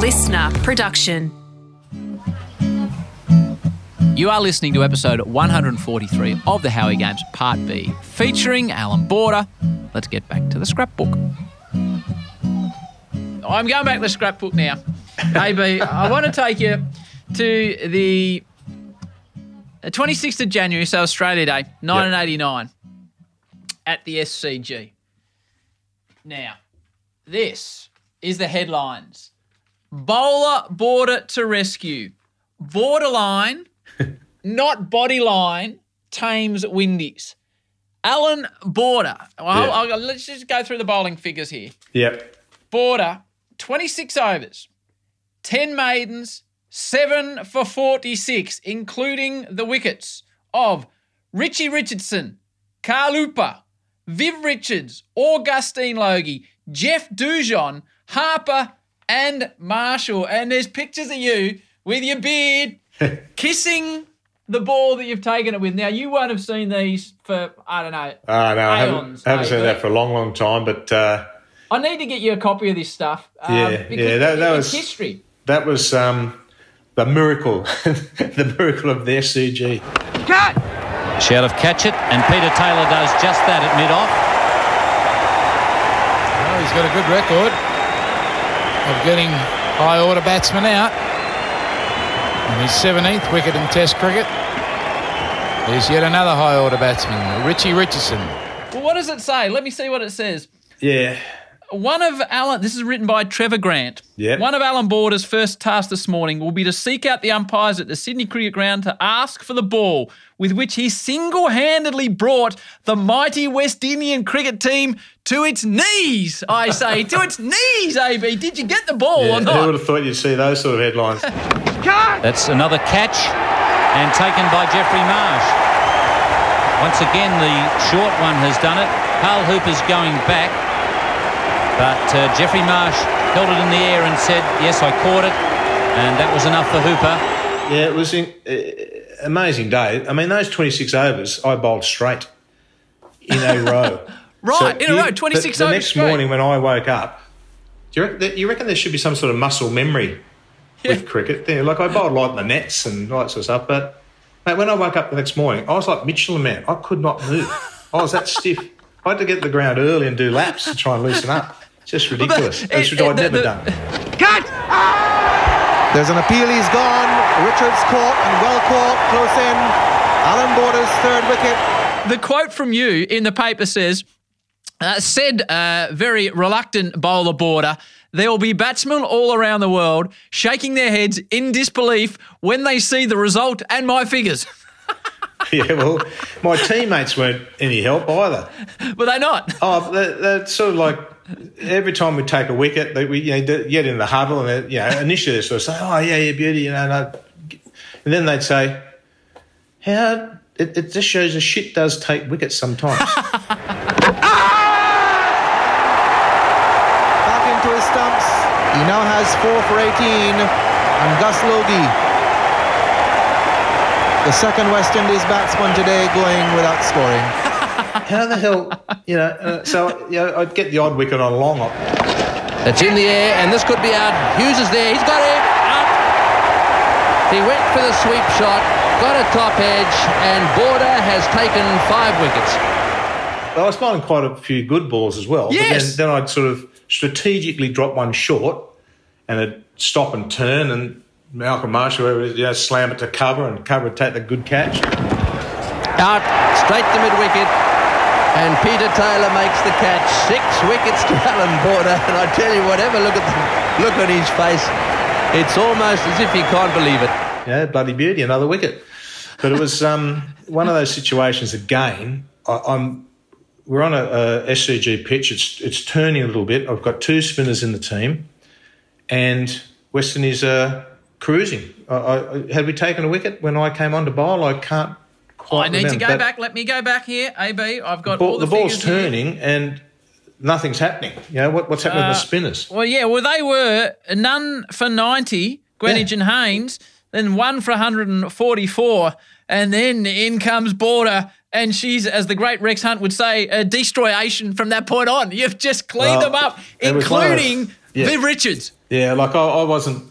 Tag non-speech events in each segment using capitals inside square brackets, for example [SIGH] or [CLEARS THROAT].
listener production. You are listening to episode 143 of the Howie Games Part B, featuring Allan Border. Let's get back to the scrapbook. I'm going back to the scrapbook now. AB, I want to take you to the uh, 26th of January, so Australia Day, 1989, at the SCG. Now, this is the headlines Bowler Border to rescue. Borderline, [LAUGHS] not bodyline, tames Windies. Allan Border. Well, Yeah. I'll- I'll- let's just go through the bowling figures here. Yep. Border, 26 overs, 10 maidens, 7 for 46, including the wickets of Richie Richardson, Carl Hooper, Viv Richards, Augustine Logie, Jeff Dujon, Harper, and Marshall. And there's pictures of you with your beard [LAUGHS] kissing the ball that you've taken it with. Now, you won't have seen these for, I don't know, Ah, no, I haven't, Aeons, haven't seen that for a long, long time, but uh, I need to get you a copy of this stuff. um, Yeah, yeah, that- that was- history. that was um, the miracle, [LAUGHS] the miracle of the SCG. Shout of catch it, and Peter Taylor does just that at mid off. Well, he's got a good record of getting high order batsmen out. On his 17th wicket in Test cricket. There's yet another high order batsman, Richie Richardson. Well, what does it say? Let me see what it says. Yeah, One of Allan, this is written by Trevor Grant. Yep. One of Allan Border's first tasks this morning will be to seek out the umpires at the Sydney Cricket Ground to ask for the ball with which he single handedly brought the mighty West Indian cricket team to its knees. I say, to its [LAUGHS] knees, AB. Did you get the ball yeah. or Who would have thought you'd see those sort of headlines? [LAUGHS] That's another catch, and taken by Geoffrey Marsh. Once again, the short one has done it. Carl Hooper's going back, but uh, Geoffrey Marsh held it in the air and said, "Yes, I caught it," and that was enough for Hooper. Yeah, it was an uh, amazing day. I mean, those 26 overs, I bowled straight in a row. [LAUGHS] Right, in a row, 26 the, the next straight. morning when I woke up, do you reckon, you reckon there should be some sort of muscle memory with cricket? There, like I bowled like in the nets and all that sort of stuff, but mate, when I woke up the next morning, I was like Michelin man. I could not move. I was that stiff. I had to get to the ground early and do laps to try and loosen up. It's just ridiculous. it- That's it- what I'd the- never the- done. There's an appeal, he's gone. Richards caught and well caught, close in. Allan Borders, third wicket. the quote from you in the paper says, uh, said uh, very reluctant bowler border, there will be batsmen all around the world shaking their heads in disbelief when they see the result and my figures. [LAUGHS] [LAUGHS] yeah, well, my teammates weren't any help either. Were they not? [LAUGHS] Oh, that, that's sort of like every time we take a wicket, they, we you know, get in the huddle and they, you know, initially they sort of say, "Oh yeah, yeah, beauty," you know, no. and then they'd say, "How it, it just shows a shit does take wickets sometimes." [LAUGHS] Back into his stumps. He now has four for 18. And Gus Logie, the second West Indies batsman today, going without scoring. [LAUGHS] How the hell, you know? Uh, so you know, I'd get the odd wicket on long. op- It's in the air, and this could be out. Hughes is there. He's got it. Up. He went for the sweep shot, got a top edge, and Border has taken five wickets. I was bowling quite a few good balls as well. Yes. But then, then I'd sort of strategically drop one short and it'd stop and turn and Malcolm Marshall, whoever it is, you know, slam it to cover and cover would take the good catch. Out, straight to mid wicket. And Peter Taylor makes the catch. Six wickets to [LAUGHS] Allan Border. And I tell you, whatever, look at the look on his face. It's almost as if he can't believe it. Yeah, bloody beauty, another wicket. But it was [LAUGHS] um, one of those situations again. I, I'm we're on a, a SCG pitch. It's it's turning a little bit. I've got two spinners in the team, and Western is uh, cruising. I, I, had we taken a wicket when I came on to bowl? I can't. Quite I need to go back. Let me go back here. AB, I've got Ball, all the, the ball's figures here. turning and nothing's happening. You know what, what's happening with the uh, spinners? Well, yeah, well, they were none for 90, Greenidge Yeah. and Haynes, then one for 144, and then in comes Border, and she's, as the great Rex Hunt would say, a destroyation from that point on. You've just cleaned Well, them up, it was of including yeah. Viv Richards. Yeah, like I, I wasn't.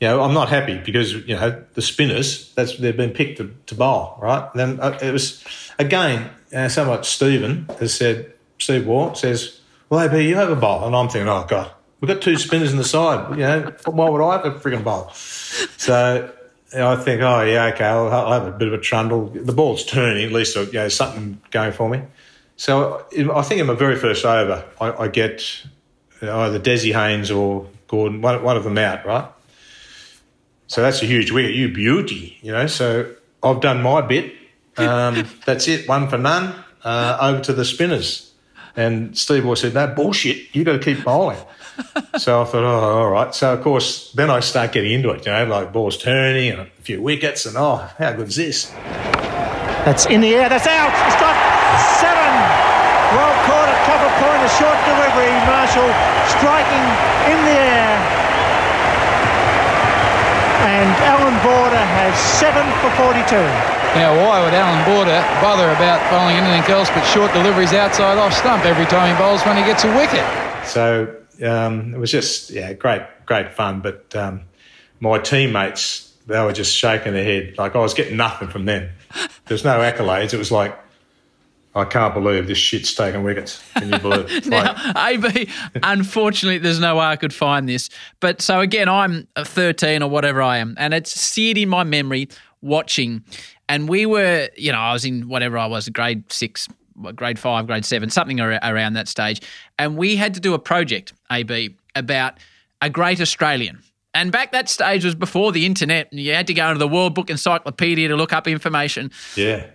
You know, I'm not happy because you know the spinners. That's they've been picked to, to bowl, right? And then uh, it was again. Uh, like Stephen has said. Steve Waugh says, "Well, AB, you have a bowl," and I'm thinking, "Oh God, we've got two spinners in the side. You know, why would I have a freaking bowl?" So you know, I think, "Oh yeah, okay, I'll, I'll have a bit of a trundle. The ball's turning. At least you know something going for me." So I think in my very first over, I, I get either Desi Haynes or Gordon, one, one of them out, right? So that's a huge wicket. You beauty, you know. So I've done my bit. [LAUGHS] Um, that's it. One for none. Uh, over to the spinners. And Steve Boy said, "No bullshit. You got to keep bowling." [LAUGHS] so I thought, "Oh, all right." So of course, then I start getting into it. You know, like balls turning and a few wickets, and oh, how good is this? That's in the air. That's out. It's got seven. Well caught at cover point. A short delivery. Marshall striking in the air. And Allan Border has seven for 42. Now, why would Allan Border bother about bowling anything else but short deliveries outside off stump every time he bowls when he gets a wicket? So um, it was just yeah, great, great fun. But um, my teammates, they were just shaking their head. Like I was getting nothing from them. There's no accolades. It was like I can't believe this shit's taken wickets. Can you believe it? [LAUGHS] Now, AB, [LAUGHS] unfortunately, there's no way I could find this. But so again, I'm uh, 13 or whatever I am, and it's seared in my memory watching. And we were, you know, I was in whatever I was, grade six, grade five, grade seven, something ar- around that stage. And we had to do a project, AB, about a great Australian. And back that stage was before the internet, and you had to go into the World Book Encyclopedia to look up information. yeah,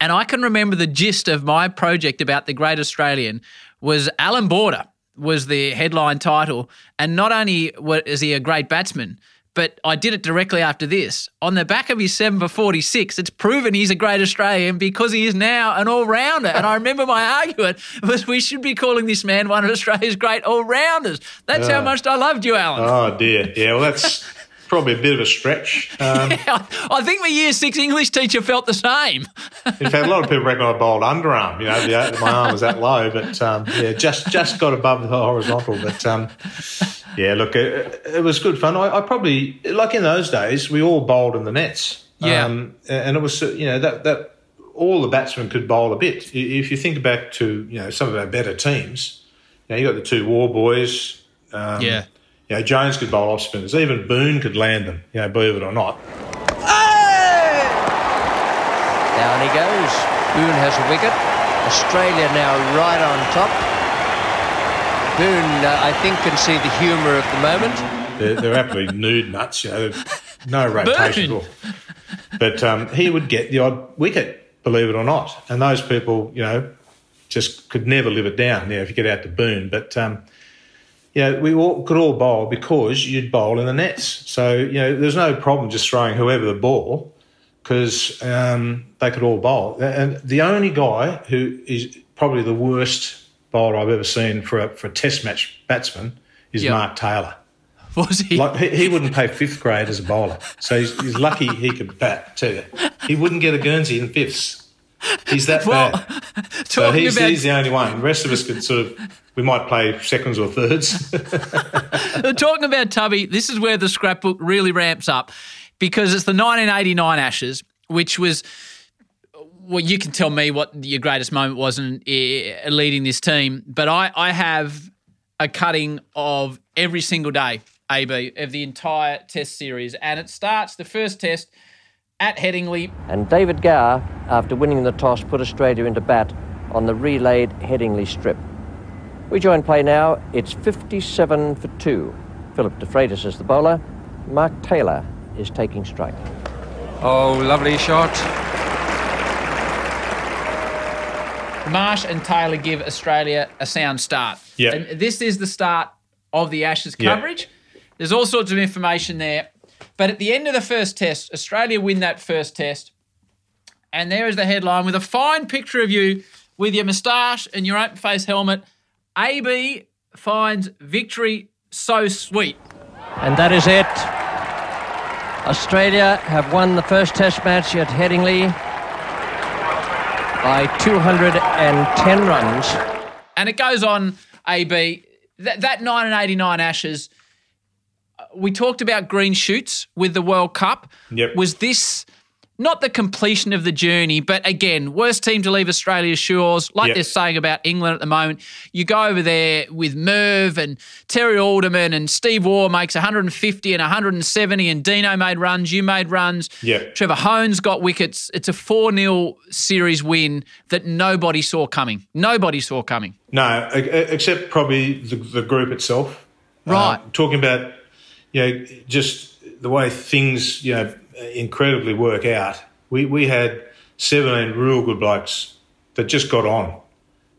And I can remember the gist of my project about the Great Australian was Allan Border was the headline title. And not only is he a great batsman, but I did it directly after this. On the back of his 7 for 46, it's proven he's a great Australian because he is now an all rounder. And I remember my [LAUGHS] argument was we should be calling this man one of Australia's great all rounders. That's how much I loved you, Allan. Oh dear. Yeah. Well, that's probably a bit of a stretch. Um, [LAUGHS] I think my year six English teacher felt the same. in fact, a lot of people reckon I bowled underarm. You know, the, my arm was that low, but um, yeah, just just got above the horizontal. But um, yeah, look, it, it was good fun. I, I probably like in those days we all bowled in the nets. Yeah. um, and it was you know that that all the batsmen could bowl a bit. If you think back to you know some of our better teams, you know you got the two Waugh boys. Um, Yeah. You know, Jones could bowl off spinners. Even Boone could land them, you know, believe it or not. Down he goes. Boone has a wicket. Australia now right on top. Boone, uh, I think, can see the humour of the moment. They're, they're absolutely [LAUGHS] nude nuts, you know, no rotation at all. But um, he would get the odd wicket, believe it or not. And those people, you know, just could never live it down, you know, if you get out to Boone. But, um, you know, we all, could all bowl because you'd bowl in the nets. So, you know, there's no problem just throwing whoever the ball because um, they could all bowl. And the only guy who is probably the worst bowler I've ever seen for a, for a test match batsman is Yeah. Mark Taylor. [LAUGHS] Was he? Like he, he wouldn't play fifth grade as a bowler, so he's, he's lucky he could bat. too. he wouldn't get a Guernsey in fifths. He's that Well, bad. [LAUGHS] So he's, about he's the only one. The rest of us could sort of we might play seconds or thirds. [LAUGHS] Talking about Tubby, this is where the scrapbook really ramps up because it's the 1989 Ashes, which was. Well, you can tell me what your greatest moment was in uh, leading this team, but I, I have a cutting of every single day, AB, of the entire test series. And it starts the first test at Headingley. And David Gower, after winning the toss, put Australia into bat on the relayed Headingley strip. We join play now. It's 57 for 2. Phillip DeFreitas is the bowler. Mark Taylor is taking strike. Oh, lovely shot. Marsh and Taylor give Australia a sound start. Yeah. And this is the start of the Ashes Yeah. coverage. There's all sorts of information there. But at the end of the first test, Australia win that first test. And there is the headline with a fine picture of you with your moustache and your open face helmet. AB finds victory so sweet. And that is it. Australia have won the first test match at Headingley by 210 runs. And it goes on, AB. That, that 1989 Ashes, uh, we talked about green shoots with the World Cup. Yep. Was this not the completion of the journey, but again, worst team to leave Australia's shores, like Yep. they're saying about England at the moment. You go over there with Merv and Terry Alderman and Steve Waugh makes 150 and 170, and Dino made runs, you made runs. Yep. Trevor Hohns got wickets. It's a 4 0 series win that nobody saw coming. Nobody saw coming. No, except probably the, the group itself. Right. Uh, talking about, you know, just the way things, you know, incredibly work out. We, we had 17 real good blokes that just got on.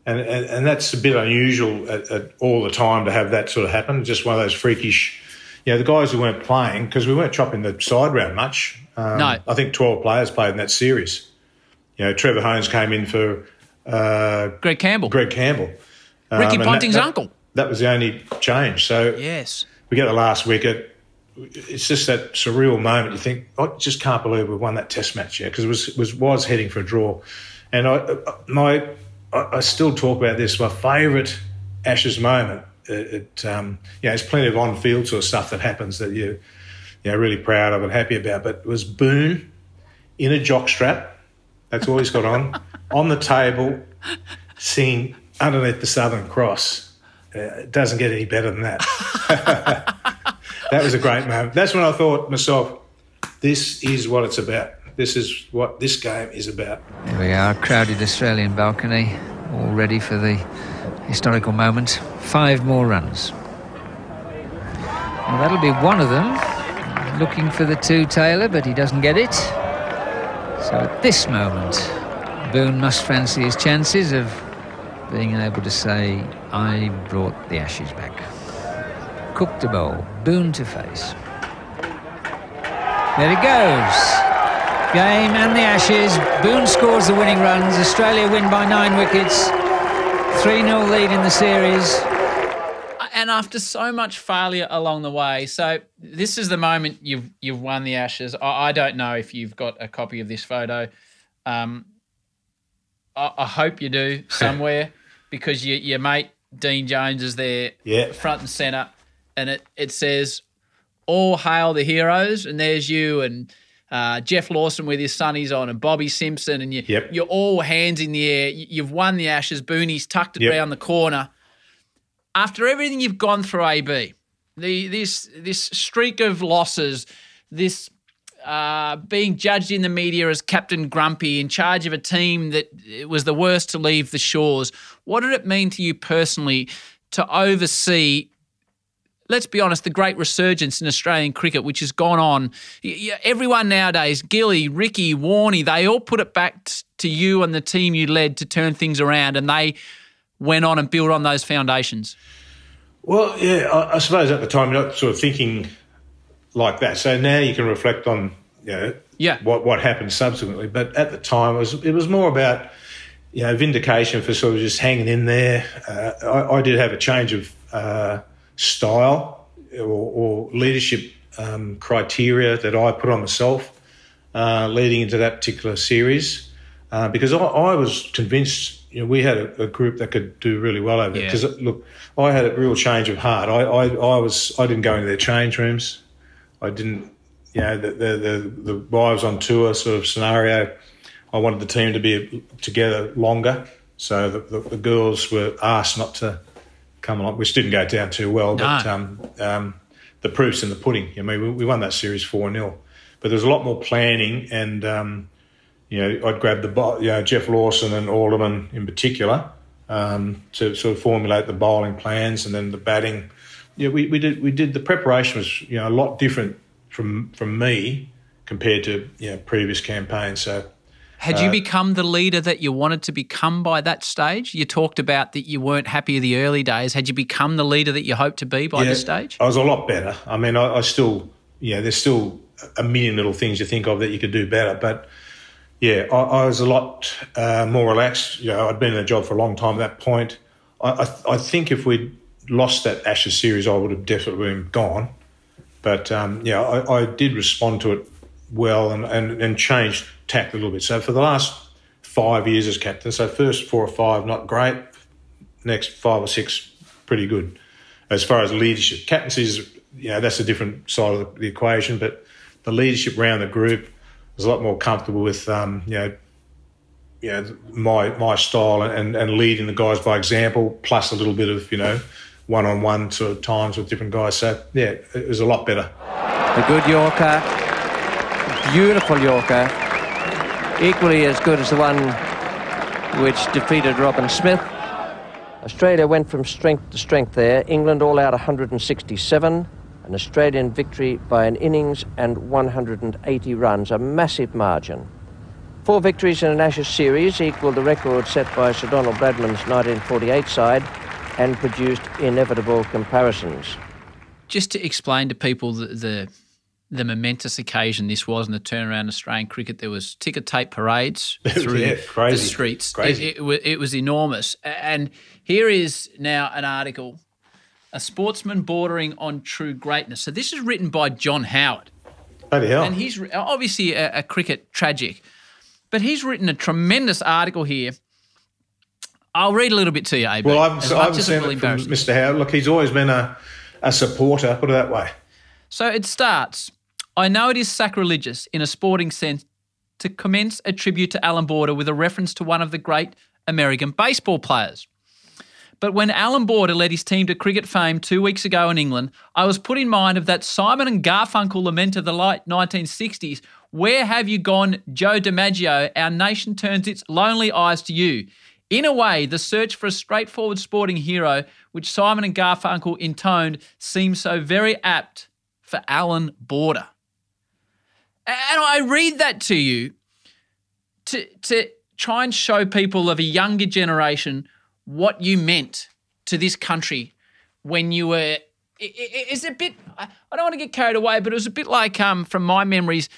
And, and, and that's a bit unusual at, at all the time to have that sort of happen. Just one of those freakish, you know, the guys who weren't playing, because we weren't chopping the side round much. Um, No. I think 12 players played in that series. You know, Trevor Hohns came in for uh, Greg Campbell. Greg Campbell. Ricky Um, and Ponting's that- that- uncle. That was the only change. So Yes. we get the last wicket. It's just that surreal moment. You think, I just can't believe we won that Test match. Yeah, because it was was was heading for a draw, and I my I, still talk about this. My favourite Ashes moment. It, it um, yeah, there's plenty of on field sort of stuff that happens that you you know really proud of and happy about. But it was Boone in a jockstrap. That's all he's got on [LAUGHS] on the table, singing underneath the Southern Cross. Uh, it doesn't get any better than that. [LAUGHS] that was a great moment. That's when I thought myself, this is what it's about. This is what this game is about. Here we are, crowded Australian balcony, all ready for the historical moment. Five more runs. Well, that'll be one of them. Looking for the two Taylor, but he doesn't get it. So at this moment, Boone must fancy his chances of being able to say, I brought the Ashes back. Cook to bowl, Boone to face. There it goes. Game and the Ashes. Boone scores the winning runs. Australia win by nine wickets. 3 0 lead in the series. and after so much failure along the way, so this is the moment you've you've won the Ashes. I, I don't know if you've got a copy of this photo. Um, I, I hope you do [LAUGHS] somewhere because your your mate Dean Jones is there, Yeah. front and center, and it it says, "All hail the heroes," and there's you and. Uh, Geoff Lawson with his sonnies on, and Bobby Simpson, and you, Yep. you're all hands in the air. You- You've won the Ashes. Booney's tucked it Yep. round the corner after everything you've gone through, AB, the this this streak of losses, this uh, being judged in the media as Captain Grumpy in charge of a team that it was the worst to leave the shores. What did it mean to you personally to oversee? Let's be honest, the great resurgence in Australian cricket, which has gone on. Everyone nowadays, Gilly, Ricky, Warney, they all put it back to you and the team you led to turn things around, and they went on and built on those foundations. Well, yeah, I, I suppose at the time you're not sort of thinking like that. So now you can reflect on, you know, Yeah. what what happened subsequently. But at the time, it was it was more about, you know, vindication for sort of just hanging in there. Uh, I, I did have a change of uh, style or, or leadership um, criteria that I put on myself uh, leading into that particular series uh, because I, I was convinced. You know, we had a, a group that could do really well over there. Yeah. Because look, I had a real change of heart. I, I, I was I didn't go into their change rooms. I didn't, you know, the the the, the wives on tour sort of scenario. I wanted the team to be together longer, so the, the, the girls were asked not to come along, which didn't go down too well. But um, um, the proof's in the pudding. I mean, we, we won that series four 0 but there was a lot more planning, and um, you know, I'd grab the bo- you know Geoff Lawson and Alderman in particular um, to sort of formulate the bowling plans, and then the batting. Yeah, we, we did we did the preparation was you know a lot different from from me compared to you know previous campaigns. So Had you become the leader that you wanted to become by that stage? You talked about that you weren't happy in the early days. Had you become the leader that you hoped to be by yeah, this stage? I was a lot better. I mean, I, I still yeah, there's still a million little things you think of that you could do better, but. Yeah, I, I was a lot uh, more relaxed. You know, I'd been in the job for a long time at that point. I, I, I think if we'd lost that Ashes series, I would have definitely been gone. But um, yeah, I, I did respond to it well and, and, and changed tack a little bit. So for the last five years as captain, so first four or five, not great. Next five or six, pretty good. As far as leadership, captaincy is you know that's a different side of the, equation. But the leadership around the group was a lot more comfortable with um, you know you know my my style and, and leading the guys by example, plus a little bit of you know one on one sort of times with different guys. So yeah, it was a lot better. The good Yorker, beautiful Yorker, equally as good as the one which defeated Robin Smith. Australia went from strength to strength there. England all out 167. An Australian victory by an innings and 180 runs, a massive margin. Four victories in an Ashes series equalled the record set by Sir Donald Bradman's 1948 side and produced inevitable comparisons. Just to explain to people the, the the momentous occasion this was in the turnaround Australian cricket. There was ticker tape parades [LAUGHS] through Yeah, the streets. Crazy. It, it, it was enormous. And here is now an article, "A Sportsman Bordering on True Greatness." So this is written by John Howard, Bloody hell. and he's obviously a, a cricket tragic, but he's written a tremendous article here. I'll read a little bit to you, AB. well, I've, so I've seen it from. Mr. Howard. Look, he's always been a, a supporter. Put it that way. So it starts I know it is sacrilegious in a sporting sense to commence a tribute to Allan Border with a reference to one of the great American baseball players. But when Allan Border led his team to cricket fame two weeks ago in England, I was put in mind of that Simon and Garfunkel lament of the late 1960s. Where have you gone, Joe DiMaggio? Our nation turns its lonely eyes to you. In a way, the search for a straightforward sporting hero, which Simon and Garfunkel intoned, seems so very apt for Allan Border. And I read that to you to, to try and show people of a younger generation what you meant to this country when you were. it- it- It's a bit. I I don't want to get carried away, but it was a bit like, um, from my memories,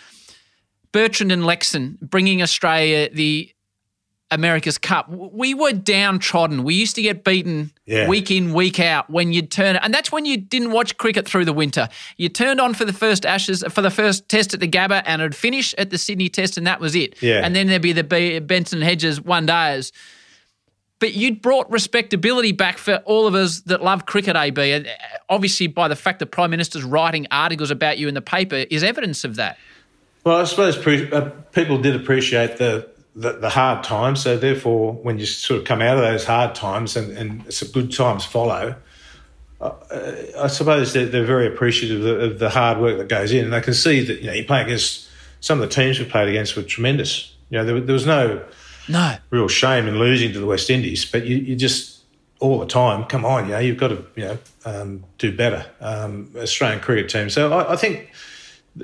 Bertrand and Lexcen bringing Australia the America's Cup. We were downtrodden. We used to get beaten Yeah. week in, week out when you'd turn and that's when you didn't watch cricket through the winter. You turned on for the first Ashes, for the first test at the Gabba, and it'd finish at the Sydney Test, and that was it. Yeah. And then there'd be the Benson Hedges one days. But you'd brought respectability back for all of us that love cricket, AB. And uh, obviously, by the fact that Prime Minister's writing articles about you in the paper is evidence of that. Well, I suppose pre- uh, people did appreciate the, the, the hard times. So, therefore, when you sort of come out of those hard times and, and some good times follow, uh, I suppose they're, they're very appreciative of the, of the hard work that goes in. And they can see that, you know, you play against some of the teams we played against were tremendous. You know, there, there was no No. real shame in losing to the West Indies, but you, you just all the time, come on, you know, you've got to you know um, do better. Um, Australian cricket team. So I, I think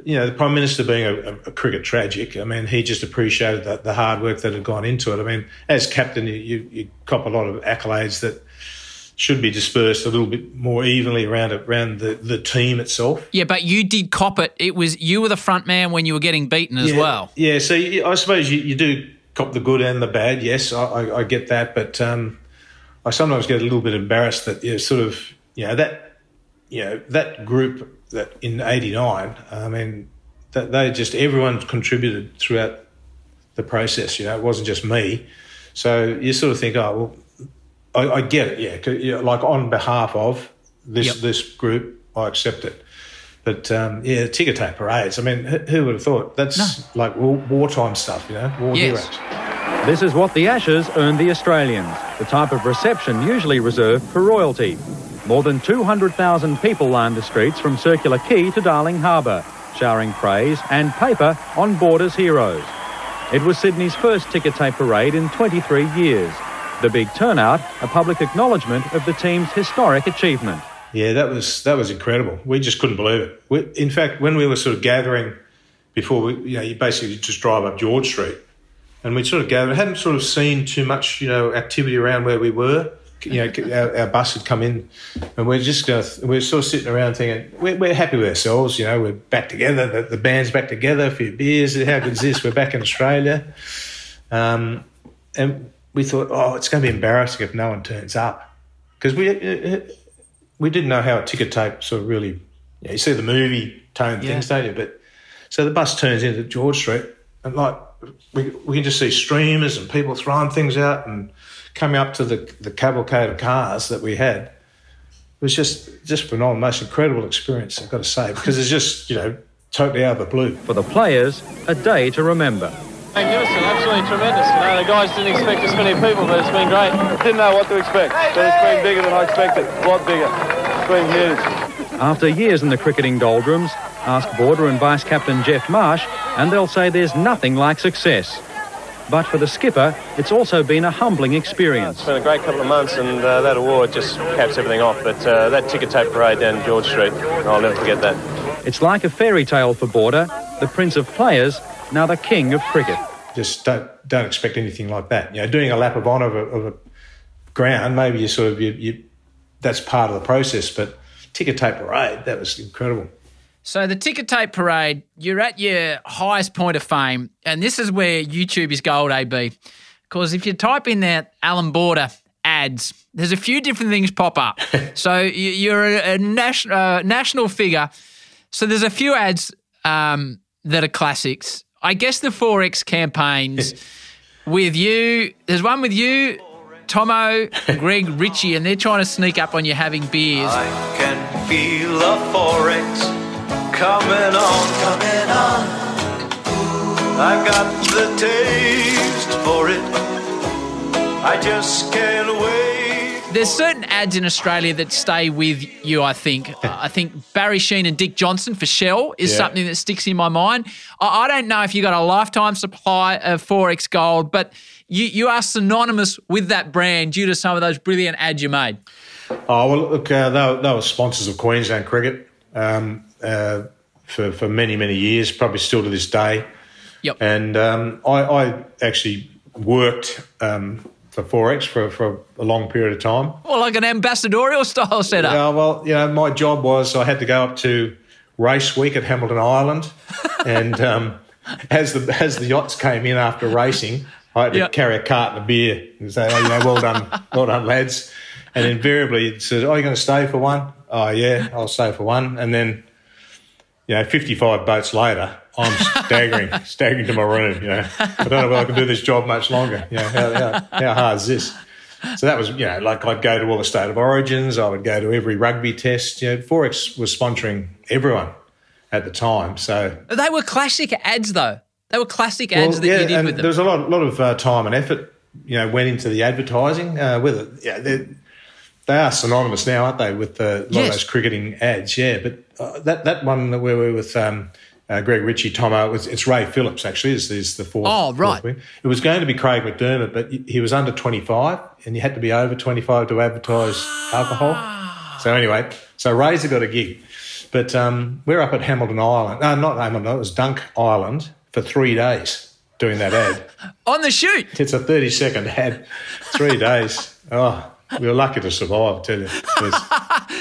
you know the Prime Minister being a, a cricket tragic. I mean, he just appreciated the, the hard work that had gone into it. I mean, as captain, you, you, you cop a lot of accolades that should be dispersed a little bit more evenly around around the, the team itself. Yeah, but you did cop it. It was you were the front man when you were getting beaten as yeah, well. Yeah, so you- I suppose you, you do cop the good and the bad. Yes, I, I, I get that, but um, I sometimes get a little bit embarrassed that you know, sort of you know that you know that group that in '89. I mean, that they just everyone contributed throughout the process. You know, it wasn't just me. So you sort of think, oh well, I, I get it. Yeah, like on behalf of this Yep. this group, I accept it. But um, yeah, ticker tape parades. I mean, who, who would have thought that's like war, wartime stuff? You know, war Yes. heroes. This is what the Ashes earned the Australians, the type of reception usually reserved for royalty. More than 200,000 people lined the streets from Circular Quay to Darling Harbour, showering praise and paper on Borders heroes. It was Sydney's first ticker tape parade in 23 years. The big turnout, a public acknowledgement of the team's historic achievement. Yeah, that was that was incredible. We just couldn't believe it. We, in fact, when we were sort of gathering before we, you know, you basically just drive up George Street, and we sort of gathered. hadn't sort of seen too much, you know, activity around where we were. You know, our, our bus had come in, and we're just going. We're sort of sitting around thinking we're, we're happy with ourselves. You know, we're back together. The, the band's back together. A few beers. How good is this? We're back in Australia, um, and we thought, oh, it's going to be embarrassing if no one turns up because we uh, we didn't know how a ticket tape sort of really. You, know, you see the movie tone Yeah. things, don't you? But so the bus turns into George Street, and like we we can just see streamers and people throwing things out and coming up to the the cavalcade of cars that we had. was just just phenomenal, most incredible experience. I've got to say because it's just you know totally out of the blue. For the players, a day to remember. Magnificent, absolutely tremendous. You know, the guys didn't expect this many people, but it's been great. Didn't know what to expect, but it's been bigger than I expected. A lot bigger. It's been huge. After years in the cricketing doldrums, ask Border and Vice Captain Geoff Marsh, and they'll say there's nothing like success. But for the skipper, it's also been a humbling experience. It's been a great couple of months, and uh, that award just caps everything off. But uh, that ticker tape parade down George Street, I'll never forget that. It's like a fairy tale for Border, the prince of players, now the king of cricket. Just don't don't expect anything like that. You know, doing a lap of honour of a, of a ground, maybe you sort of you, you that's part of the process. But ticker tape parade, that was incredible. So the ticker tape parade, you're at your highest point of fame, and this is where YouTube is gold, AB. Because if you type in that Alan Border ads, there's a few different things pop up. [LAUGHS] so you- you're a, a nation, uh, national figure. So there's a few ads um, that are classics. I guess the 4X campaigns [LAUGHS] with you. There's one with you, Thommo, Greg Ritchie, and they're trying to sneak up on you having beers. I can feel the 4X coming on, coming on. I've got the taste for it. I just can't wait. There's certain ads in Australia that stay with you, I think. [LAUGHS] I think Barry Sheene and Dick Johnson for Shell is Yeah. something that sticks in my mind. I, I don't know if you got a lifetime supply of 4X Gold, but you, you are synonymous with that brand due to some of those brilliant ads you made. Oh well, look, uh, they, were, they were sponsors of Queensland cricket um, uh, for for many many years, probably still to this day. Yep. And um, I, I actually worked um, for 4X for for a long period of time. Well, like an ambassadorial style setup. Yeah, well, you know, my job was I had to go up to race week at Hamilton Island, [LAUGHS] and um, as the as the yachts came in after racing, I had to Yeah. carry a carton of beer and say, oh, you know, well done, well done, lads. And invariably it says, "Oh, you going to stay for one?" Oh, yeah, I'll stay for one. And then, you know, fifty-five boats later, I'm [LAUGHS] staggering, staggering to my room. You know, I don't know if I can do this job much longer. You know, how, how, how hard is this? So that was, you know, like I'd go to all the state of origins. I would go to every rugby test. You know, 4X was sponsoring everyone at the time. So They were classic ads, though. They were classic ads well, that yeah, you did with them. there was a lot, lot of uh, time and effort, you know, went into the advertising. Uh, with it, yeah, they they are synonymous now, aren't they, with uh, a lot Yes. of those cricketing ads? Yeah, but uh, that that one that we were with um, uh, Greg Ritchie, Thommo, it was, it's Ray Phillips actually. Is, is the fourth? Oh, right. fourth. It was going to be Craig McDermott, but he- was under twenty five, and you had to be over twenty five to advertise alcohol. So anyway, so Ray's got a gig, but um, we're up at Hamilton Island. No, not Hamilton. It was Dunk Island for three days doing that ad. [LAUGHS] On the shoot. It's a 30 second ad, three days. [LAUGHS] Oh, we were lucky to survive, I tell you. It was-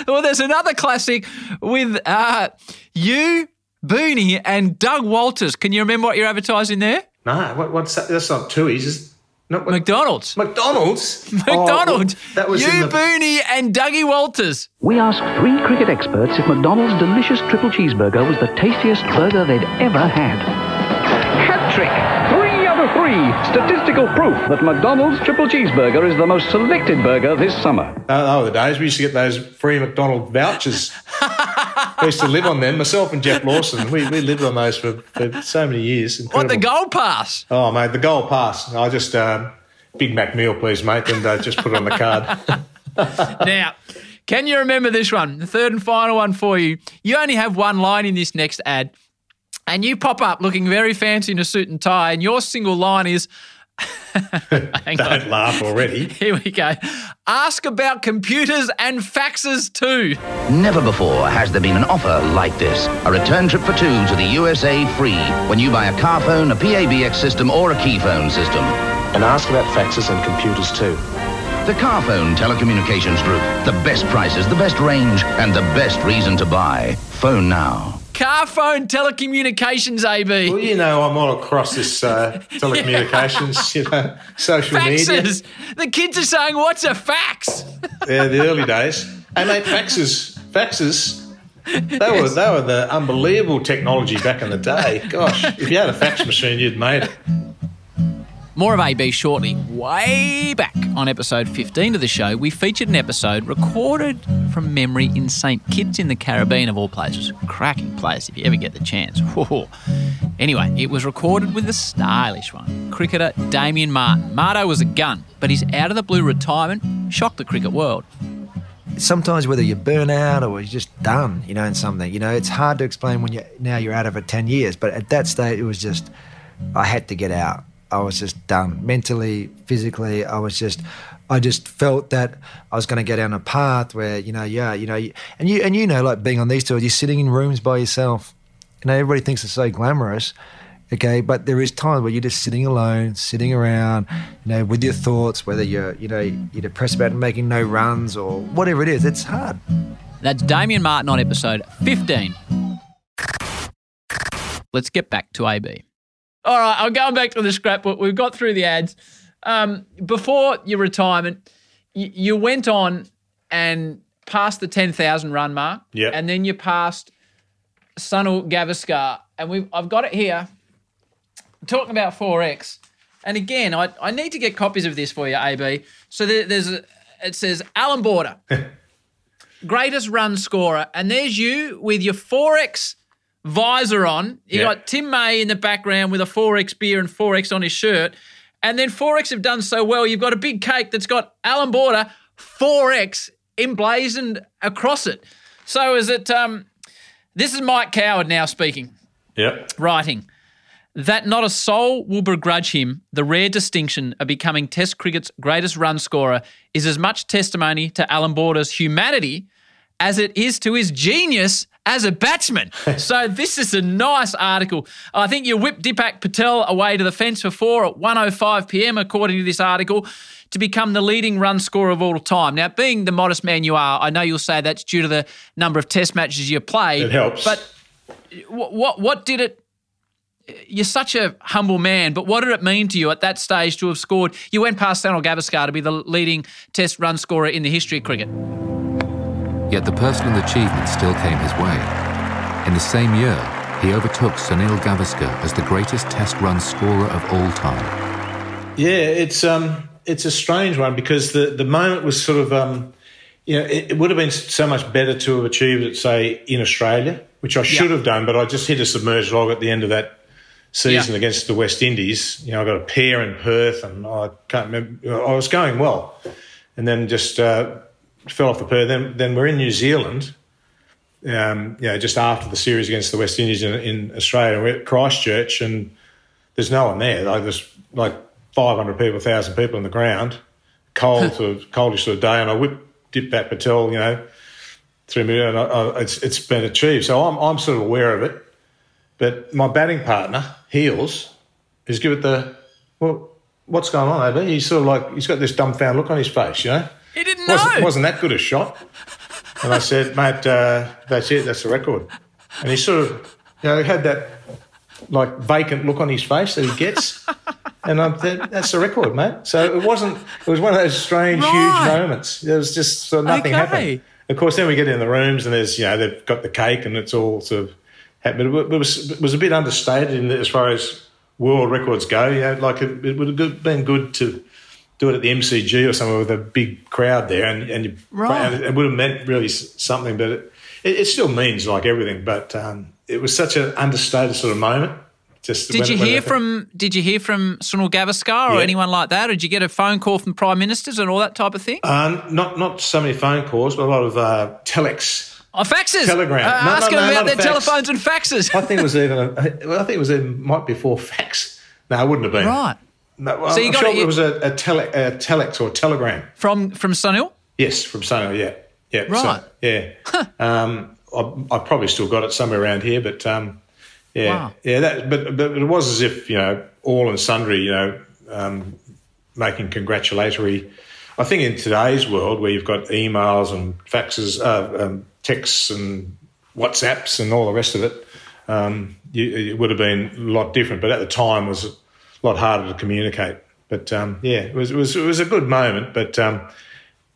[LAUGHS] Well, there's another classic with uh, you, Booney, and Doug Walters. Can you remember what you're advertising there? no, what, what's that? That's not Tui's. Is not what, McDonald's. McDonald's? [LAUGHS] McDonald's. Oh, that was you, in the, Booney, and Dougie Walters. We asked three cricket experts if McDonald's delicious triple cheeseburger was the tastiest burger they'd ever had. Hat trick! Three three! Statistical proof that McDonald's triple cheeseburger is the most selected burger this summer. Oh, oh, the days we used to get those free McDonald vouchers. [LAUGHS] we used to live on them. Myself and Jeff Lawson, we, we lived on those for, for so many years. What, the Incredible. gold pass? Oh, mate, the goal pass. I just, um, Big Mac meal, please, mate, and uh, just put it on the card. [LAUGHS] now, can you remember this one? The third and final one for you. You only have one line in this next ad, and you pop up looking very fancy in a suit and tie, and your single line is. [LAUGHS] Hang. Don't laugh already. [LAUGHS] Here we go. Ask about computers and faxes too. Never before has there been an offer like this. A return trip for two to the USA free when you buy a car phone, a PABX system, or a key phone system. And ask about faxes and computers too. The Carphone Telecommunications Group. The best prices, the best range, and the best reason to buy. Phone now. Car phone telecommunications, AB. Well, you know, I'm all across this uh, [LAUGHS] telecommunications, you know, social media. Faxes. The kids are saying, "What's a fax?" Yeah, the early days. Hey, mate, faxes, faxes. They were they were the unbelievable technology back in the day. Gosh, if you had a fax machine, you'd made it. More of AB shortly. Way back on episode 15 of the show, we featured an episode recorded from memory in St. Kitts in the Caribbean, of all places. Cracking place if you ever get the chance. [LAUGHS] Whoa. Anyway, it was recorded with a stylish one. Cricketer Damien Martyn. Marto was a gun, but his out of the blue retirement shocked the cricket world. sometimes whether you burn out or you're just done, you know, in something, you know, it's hard to explain when you now you're out of it 10 years. But at that stage, it was just, I had to get out. I was just done mentally, physically. I was just, I just felt that I was going to go down a path where, you know, yeah, you know, and you, and you know, like being on these tours, you're sitting in rooms by yourself. You know, everybody thinks it's so glamorous. Okay, but there is times where you're just sitting alone, sitting around, you know, with your thoughts, whether you're, you know, you're depressed about making no runs or whatever it is. It's hard. That's Damien Martyn on episode 15. Let's get back to AB. All right, I'm going back to the scrapbook. We've got through the ads. Um, before your retirement, y- you went on and passed the 10,000 run mark. Yep. And then you passed Sunil Gavaskar. And we've, I've got it here. talking about 4X. And again, I, I need to get copies of this for you, AB. So there, there's a, it says Allan Border, [LAUGHS] greatest run scorer. And there's you with your 4X visor on. You Yeah. got Tim May in the background with a 4X beer and 4X on his shirt. And then 4X have done so well, you've got a big cake that's got Allan Border 4X emblazoned across it. So is it, um, this is Mike Coward now speaking Yep. writing that not a soul will begrudge him the rare distinction of becoming Test cricket's greatest run scorer is as much testimony to Allan Border's humanity as it is to his genius as a batsman. [LAUGHS] so this is a nice article. I think you whipped Dipak Patel away to the fence for four at 1.05 p.m. according to this article to become the leading run scorer of all time. Now, being the modest man you are, I know you'll say that's due to the number of test matches you played. It helps. But what, what, what did it you're such a humble man, but what did it mean to you at that stage to have scored? You went past Sunil Gavaskar to be the leading Test run scorer in the history of cricket. Yet the personal achievement still came his way. In the same year, he overtook Sunil Gavaskar as the greatest test run scorer of all time. Yeah, it's um, it's a strange one because the the moment was sort of um, you know, it, it would have been so much better to have achieved it, say, in Australia, which I should have done, but I just hit a submerged log at the end of that season Yeah. against the West Indies. You know, I got a pair in Perth, and I can't remember. I was going well, and then just uh, fell off the pair. Then then we're in New Zealand. Um, you know, just after the series against the West Indies in, in Australia, we're at Christchurch, and there's no one there. Like there's like 500 people, 1,000 people on the ground, cold [LAUGHS] sort of coldish sort of day, and I whipped Dipak Patel, you know, through me, and I, I, it's it's been achieved. So I'm I'm sort of aware of it. But my batting partner, Heals, is give it the well. What's going on over? He's sort of like he's got this dumbfound look on his face, you know. He didn't wasn't, know. wasn't that good a shot. And I said, mate, uh, that's it. That's the record. And he sort of, you know, had that like vacant look on his face that he gets. [LAUGHS] And I said, that's the record, mate. So it wasn't. It was one of those strange, Right. huge moments. It was just sort of nothing Okay. happened. Of course, then we get in the rooms and there's, you know, they've got the cake and it's all sort of happened. But it was, it was a bit understated in as far as world records go. You know, like it, it would have been good to do it at the MCG or somewhere with a big crowd there, and, and you, Right. and it would have meant really something. But it, it, it still means like everything. But um, it was such an understated sort of moment. Just Did when you hear from Did you hear from Sunil Gavaskar or Yeah. anyone like that, or did you get a phone call from prime ministers and all that type of thing? Um, not not so many phone calls, but a lot of uh, telex. Oh, faxes. Telegram. Uh, No, no, ask no, them about their fax. telephones and faxes. I think it was even. A, [LAUGHS] I think it was even might be before fax. No, it wouldn't have been. Right. No, well, So you I'm got sure it- it was a, a, tele, a telex or telegram. From from Sunil. Yes, from Sunil. Yeah, yeah. Right. So, yeah. um, I, I probably still got it somewhere around here, but um, yeah, Wow. yeah. That, but but it was as if you know all and sundry, you know, um, making congratulatory. I think in today's world, where you've got emails and faxes, uh, um, texts and WhatsApps and all the rest of it, um, you, it would have been a lot different. But at the time, was a lot harder to communicate. But um, yeah, it was, it was it was a good moment. But um,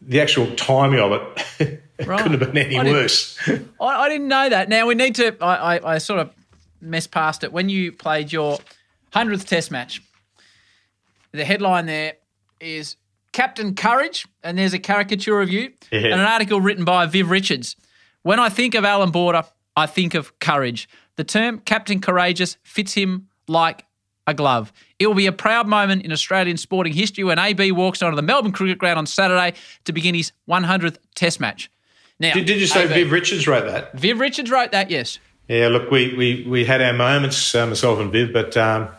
the actual timing of it [LAUGHS] Right. couldn't have been any I didn't- worse. [LAUGHS] I, I didn't know that. Now we need to. I, I, I sort of messed past it when you played your hundredth Test match. The headline there is Captain Courage, and there's a caricature of you, Yeah. and an article written by Viv Richards. When I think of Allan Border, I think of courage. The term Captain Courageous fits him like a glove. It will be a proud moment in Australian sporting history when AB walks onto the Melbourne Cricket Ground on Saturday to begin his 100th Test match. Now, Did, did you say AB Viv Richards wrote that? Viv Richards wrote that, yes. Yeah, look, we, we, we had our moments, uh, myself and Viv, but um,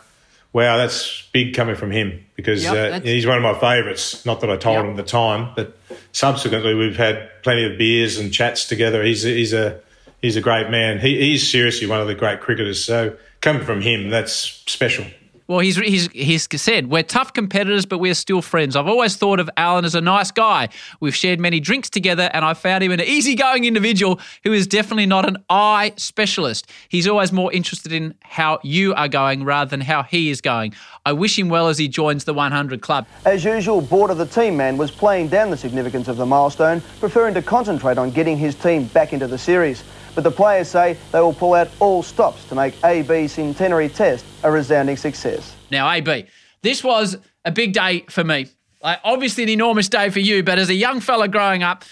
wow, that's big coming from him because Yep, uh, he's one of my favourites. Not that I told Yep. him at the time, but subsequently we've had plenty of beers and chats together. He's a, he's a he's a great man. He, he's seriously one of the great cricketers. So coming from him, that's special. Well, he's, he's, he's said, We're tough competitors, but we're still friends. I've always thought of Allan as a nice guy. We've shared many drinks together, and I found him an easygoing individual who is definitely not an eye specialist. He's always more interested in how you are going rather than how he is going. I wish him well as he joins the 100 club. As usual, board of the team man was playing down the significance of the milestone, preferring to concentrate on getting his team back into the series. But the players say they will pull out all stops to make AB's centenary test a resounding success. Now, AB, this was a big day for me. Like, obviously, an enormous day for you, but as a young fella growing up,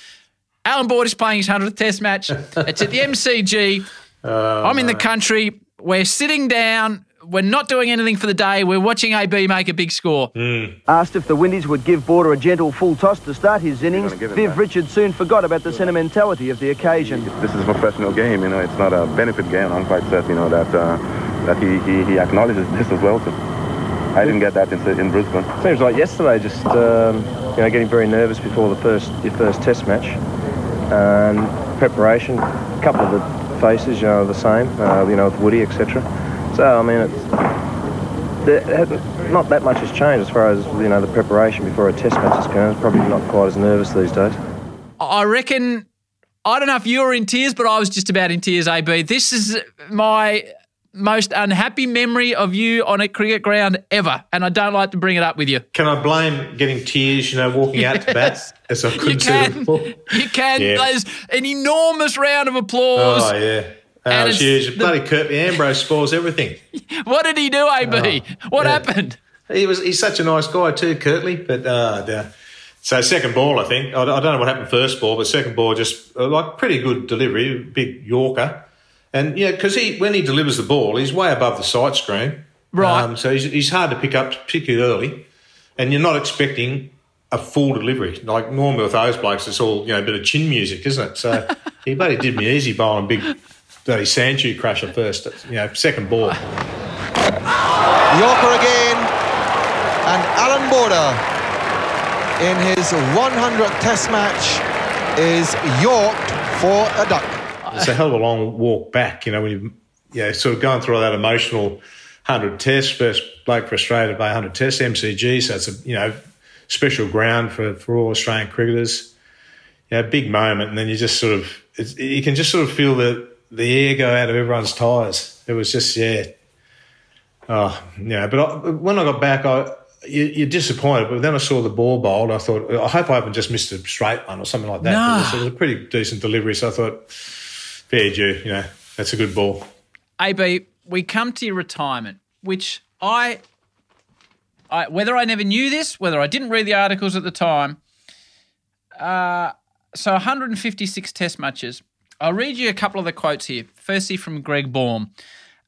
Allan Border is playing his 100th Test match. it's at the MCG. [LAUGHS] Oh, I'm in the country. We're sitting down. We're not doing anything for the day. We're watching AB make a big score. Asked if the Windies would give Border a gentle full toss to start his innings, Viv that. Richards soon forgot about the sentimentality of the occasion. This is a professional game, you know. It's not a benefit game. I'm quite certain, you know, that uh, that he, he, he acknowledges this as well. So I didn't get that in, in Brisbane. Seems like yesterday, just um, you know, getting very nervous before the first your first Test match, and preparation. A couple of the faces, you know, are the same. Uh, you know, with Woody, etc. So I mean, it's there, hasn't- that much has changed as far as you know the preparation before a Test match is concerned. Probably not quite as nervous these days. I reckon, I don't know if you were in tears, but I was just about in tears, AB. This is my most unhappy memory of you on a cricket ground ever, and I don't like to bring it up with you. Can I blame getting tears, you know, walking out to bat as I couldn't see the ball? You can. Yeah. There's an enormous round of applause. Oh, yeah. Oh, it's huge. the- Bloody Curtly Ambrose spoils everything. [LAUGHS] What did he do, AB? what Oh, yeah. happened? He was he's such a nice guy too, Curtly. But uh, the- so second ball, I think I, I don't know what happened first ball, but second ball just uh, like pretty good delivery, big Yorker, and yeah, because he when he delivers the ball, he's way above the sight screen, Right. Um, so he's, he's hard to pick up, particularly early, and you're not expecting a full delivery. Like normally with those blokes, it's all you know, a bit of chin music, isn't it? So [LAUGHS] he bloody did me easy bowling big bloody sandshoe crusher first, you know, second ball. Yorker again, and Allan Border in his 100th Test match is Yorked for a duck. it's a hell of a long walk back, you know, when you, you know, sort of going through all that emotional 100 tests, first bloke for Australia to play 100 tests, MCG, so it's a, you know, special ground for, for all Australian cricketers. You know, big moment, and then you just sort of, it's, you can just sort of feel the, the air go out of everyone's tyres. It was just, yeah. Oh, yeah, but I, when I got back, I, you, you're disappointed, but then I saw the ball bowled. I thought, I hope I haven't just missed a straight one or something like that. No. It, was, it was a pretty decent delivery, so I thought, fair due, you know, that's a good ball. AB, we come to your retirement, which I, I whether I never knew this, whether I didn't read the articles at the time. Uh, so 156 test matches. I'll read you a couple of the quotes here. Firstly, from Greg Baum.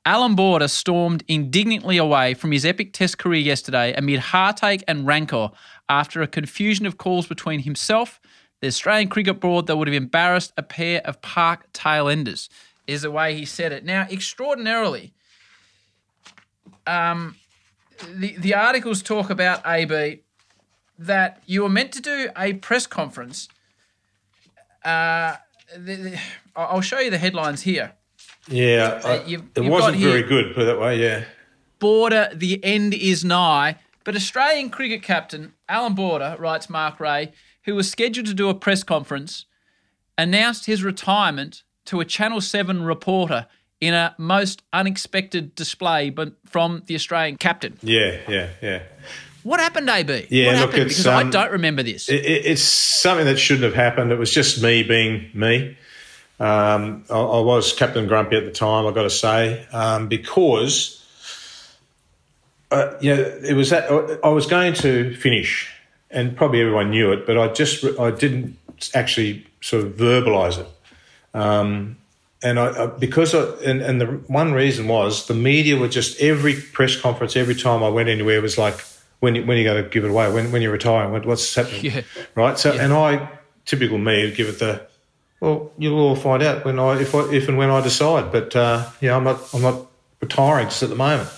Allan Border stormed indignantly away from his epic test career yesterday amid heartache and rancour after a confusion of calls between himself, the Australian Cricket Board that would have embarrassed a pair of park tail enders, is the way he said it. Now, extraordinarily, um, the, the articles talk about AB that you were meant to do a press conference. Uh, the, the, I'll show you the headlines here. Yeah, I- Uh, you've- it you've wasn't here- very good, put it that way, yeah. Border, the end is nigh. But Australian cricket captain Allan Border, writes Mark Ray, who was scheduled to do a press conference, announced his retirement to a Channel 7 reporter in a most unexpected display but from the Australian captain. Yeah, yeah, yeah. What happened, AB? Yeah, what look, happened? it's, Because I um, don't remember this. It, it's something that shouldn't have happened. It was just me being me. Um, I, I was Captain Grumpy at the time, I've got to say, um, because uh, you know, it was that I was going to finish, and probably everyone knew it, but I just I didn't actually sort of verbalise it. Um, and I, I because I, and, and the one reason was the media were just every press conference, every time I went anywhere was like, when you, when you going to give it away? When when you're retiring? What, what's happening? [LAUGHS] Yeah. Right. So Yeah. and I typical me would give it the well, you'll all find out when I if I, if and when I decide. But uh, yeah, I'm not I'm not retiring just at the moment.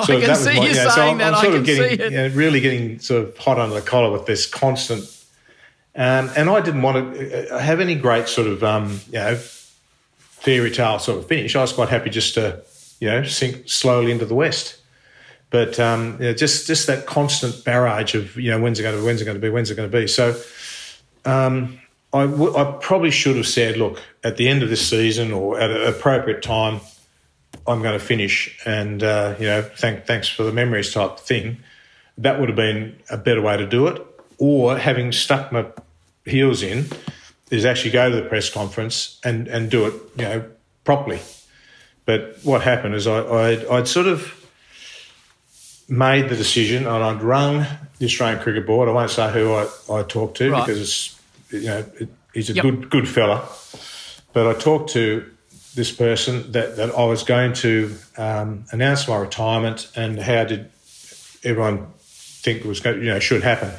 I can that see you so saying I'm, that, I'm I sort can of getting see it. you know, really getting sort of hot under the collar with this constant. Um, and I didn't want to uh, have any great sort of um, you know fairy tale sort of finish. I was quite happy just to you know sink slowly into the west. But um, you know, just just that constant barrage of you know when's it going to be, when's it going to be, when's it going to be. So um, I, w- I probably should have said, look, at the end of this season or at an appropriate time, I'm going to finish, and uh, you know, thank, thanks for the memories type thing. That would have been a better way to do it. Or having stuck my heels in, is actually go to the press conference and, and do it, you know, properly. But what happened is I, I'd, I'd sort of made the decision and I'd rung the Australian Cricket Board. I won't say who I, I talked to Right. because it's, you know, he's a Yep. good good fella. But I talked to this person that, that I was going to um, announce my retirement and how did everyone think it was going, you know, should happen.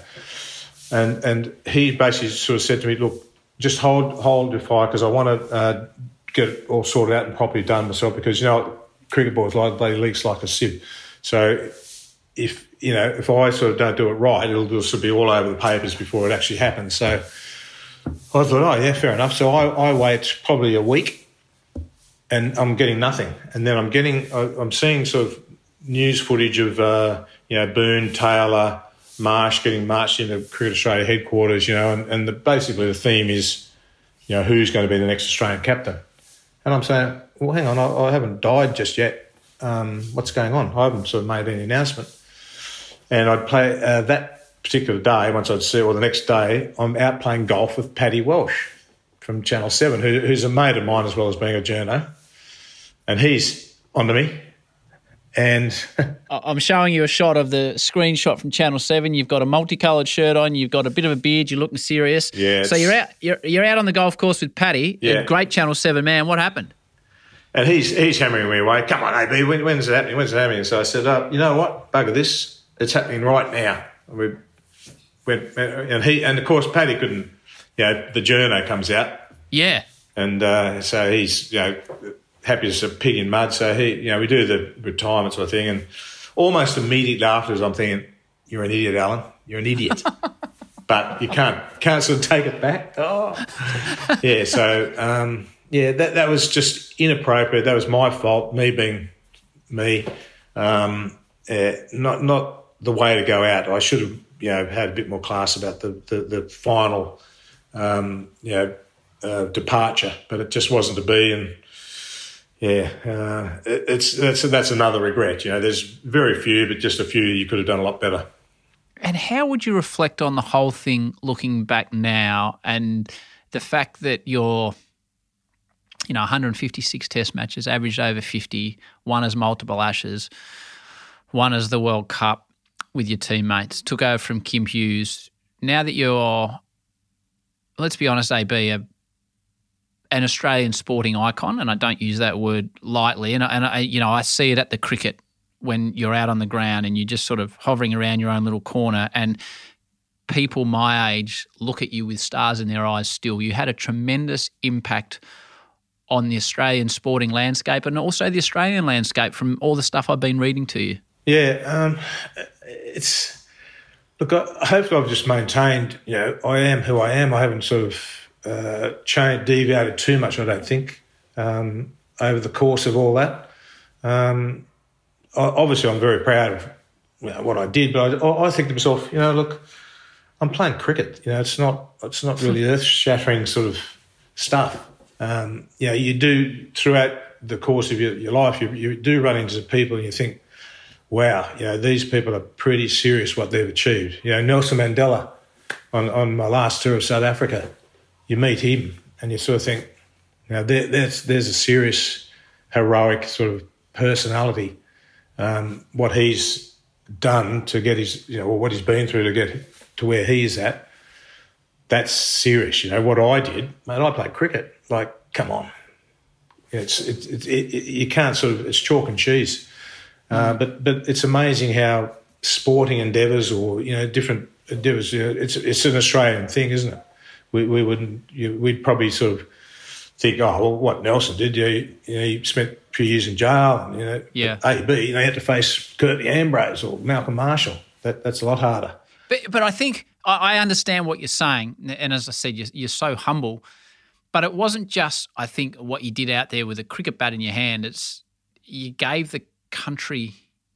And and he basically sort of said to me, look, just hold hold your fire because I want to uh, get it all sorted out and properly done myself because you know cricket balls like they leaks like a sieve. So if you know if I sort of don't do it right, it'll just be all over the papers before it actually happens. So I thought, oh yeah, fair enough. So I, I wait probably a week, and I'm getting nothing. And then I'm getting, I, I'm seeing sort of news footage of uh, you know Boone, Taylor, Marsh getting marched into Cricket Australia headquarters. You know, and, and the, basically the theme is, you know, who's going to be the next Australian captain. And I'm saying, well, hang on, I, I haven't died just yet. Um, what's going on? I haven't sort of made any announcement. And I'd play uh, that particular day, once I'd see, or the next day, I'm out playing golf with Paddy Welsh from Channel 7, who, who's a mate of mine as well as being a journo. And he's onto me. And [LAUGHS] I'm showing you a shot of the screenshot from Channel Seven. You've got a multicolored shirt on. You've got a bit of a beard. You're looking serious. Yeah, So you're out. You're, you're out on the golf course with Paddy. Yeah. a great Channel Seven man. What happened? And he's he's hammering me away. Come on, AB, when, when's it happening? When's it happening? So I said, uh, you know what? Bugger this. It's happening right now. And we and he, and of course, Paddy couldn't. You know, the journo comes out, Yeah. and uh, so he's you know happy as a pig in mud. So he, you know, we do the retirement sort of thing, and almost immediately afterwards, I'm thinking, "You're an idiot, Allan. You're an idiot." [LAUGHS] but you can't can't sort of take it back. Oh, [LAUGHS] yeah. So um, yeah, that that was just inappropriate. That was my fault. Me being me, um, uh, not not the way to go out. I should have you know had a bit more class about the the, the final um, you know uh, departure, but it just wasn't to be. And yeah, uh, it, it's that's that's another regret. You know, there's very few, but just a few you could have done a lot better. And how would you reflect on the whole thing looking back now and the fact that you're, you know, 156 test matches, averaged over 50, one as multiple ashes, one as the World Cup with your teammates, took over from Kim Hughes. Now that you're, let's be honest, AB, a, an Australian sporting icon, and I don't use that word lightly, and, I- and I, you know, I see it at the cricket when you're out on the ground and you're just sort of hovering around your own little corner and people my age look at you with stars in their eyes still. You had a tremendous impact on the Australian sporting landscape and also the Australian landscape from all the stuff I've been reading to you. Yeah, um, it's look. I, hopefully, I've just maintained. You know, I am who I am. I haven't sort of uh, changed, deviated too much. I don't think um, over the course of all that. Um, I, obviously, I'm very proud of you know, what I did, but I, I think to myself, you know, look, I'm playing cricket. You know, it's not it's not really [LAUGHS] earth shattering sort of stuff. Um, you know, you do throughout the course of your, your life, you, you do run into people and you think, wow, you know, these people are pretty serious what they've achieved. You know, Nelson Mandela on, on my last tour of South Africa, you meet him and you sort of think, you know, there, there's, there's a serious, heroic sort of personality. Um, what he's done to get his, you know, or what he's been through to get to where he is at, that's serious. You know, what I did, man, I played cricket. Like, come on. It's, it's, it, it, you can't sort of, it's chalk and cheese. Uh, but, but it's amazing how sporting endeavours or, you know, different endeavours, you know, it's, it's an Australian thing, isn't it? We, we wouldn't, you, we'd probably sort of think, oh, well, what Nelson did, you, you know, he spent a few years in jail, and, you know, Yeah. AB, you know, he had to face Curtly Ambrose or Malcolm Marshall. That, that's a lot harder. But but I think I, I understand what you're saying, and as I said, you're, you're so humble. But it wasn't just I think what you did out there with a cricket bat in your hand. It's you gave the country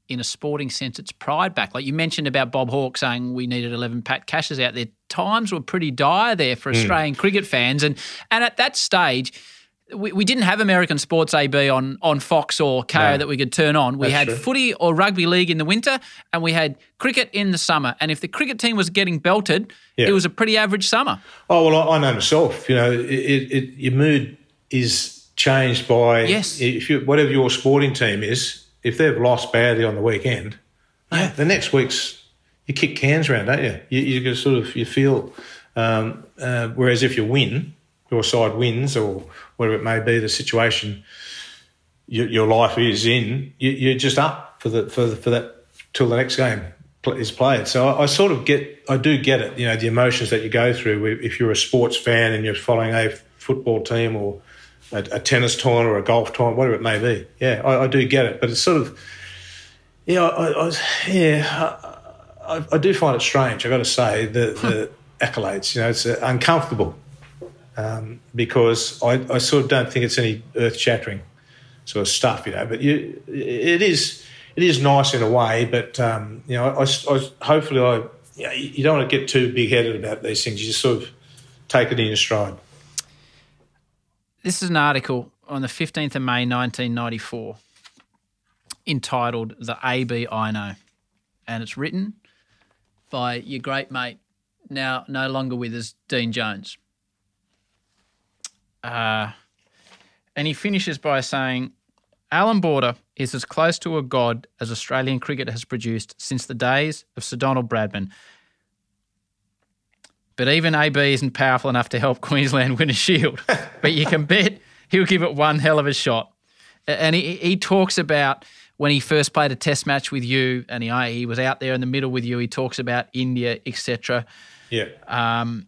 in a sporting sense its pride back. Like you mentioned about Bob Hawke saying we needed 11 Pat Cashes out there. Times were pretty dire there for Hmm. Mm. Australian cricket fans, and and at that stage. We, we didn't have American sports AB on, on Fox or Kayo No. that we could turn on. We had true. footy or rugby league in the winter, and we had cricket in the summer. And if the cricket team was getting belted, Yeah. it was a pretty average summer. Oh well, I, I know myself. You know, it, it, it, your mood is changed by Yes. If you whatever your sporting team is, if they've lost badly on the weekend, mate, the next week's you kick cans around, don't you? You, you can sort of you feel. Um, uh, whereas if you win, your side wins, or whatever it may be, the situation your, your life is in, you, you're just up for the for the, for that till the next game is played. So I, I sort of get, I do get it. You know, the emotions that you go through if you're a sports fan and you're following a football team or a, a tennis tournament or a golf tournament, whatever it may be. Yeah, I, I do get it. But it's sort of, yeah, I, I, yeah, I, I, I do find it strange. I've got to say the the accolades. You know, it's uh, uncomfortable um, because I, I sort of don't think it's any earth shattering sort of stuff, you know. But you, it is it is nice in a way, but um, you know, I, I- hopefully I you, know, you don't want to get too big headed about these things. You just sort of take it in your stride. This is an article on the 15th of May 1994 entitled The AB I Know. And it's written by your great mate, now no longer with us, Dean Jones. Uh, and he finishes by saying Allan Border is as close to a god as Australian cricket has produced since the days of Sir Donald Bradman. But even AB isn't powerful enough to help [LAUGHS] Queensland win a shield. but you can bet he'll give it one hell of a shot. And he, he talks about when he first played a test match with you and he, he was out there in the middle with you. He talks about India, etc. Yeah. Um,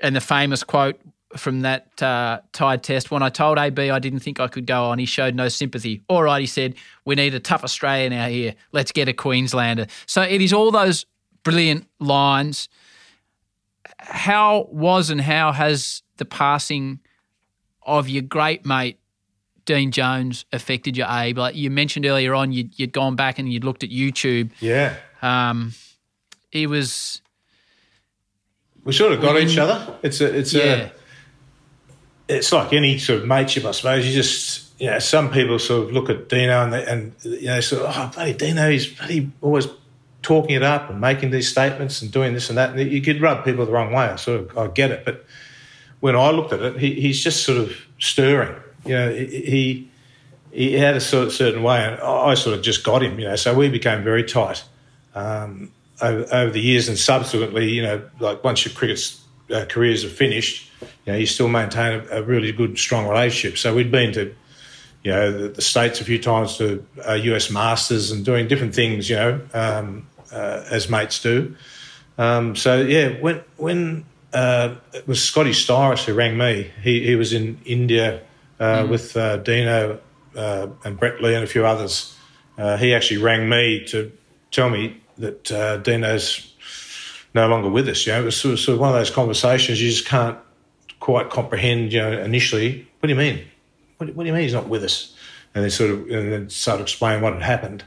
and the famous quote from that uh, tied test when I told AB I didn't think I could go on, he showed no sympathy. All right, he said, we need a tough Australian out here. Let's get a Queenslander. So it is all those brilliant lines. How was and how has the passing of your great mate Dean Jones affected your Abe? Like you mentioned earlier on, you'd, you'd gone back and you'd looked at YouTube. Yeah. Um, he was. We sort of got each other. It's a, it's Yeah. a, it's like any sort of mateship, I suppose. You just, you know, some people sort of look at Dino and they, and you know, sort of, oh, bloody Dino, he's bloody always talking it up and making these statements and doing this and that. And you could rub people the wrong way. I sort of, I get it, but when I looked at it, he, he's just sort of stirring. You know, he he had a sort of certain way, and I sort of just got him. You know, so we became very tight um, over, over the years, and subsequently, you know, like once your cricket's uh, careers are finished, you know, you still maintain a, a really good, strong relationship. So we'd been to, you know, the, the states a few times to uh, US Masters and doing different things, you know, um, uh, as mates do. Um, so yeah, when when uh, it was Scotty Styris who rang me. He he was in India uh, Mm. with uh, Dino uh, and Brett Lee and a few others. Uh, he actually rang me to tell me that uh, Dino's no longer with us. You know, it was sort of, sort of one of those conversations you just can't quite comprehend. You know, initially, what do you mean? What, what do you mean he's not with us? And then sort of and then start to explain what had happened.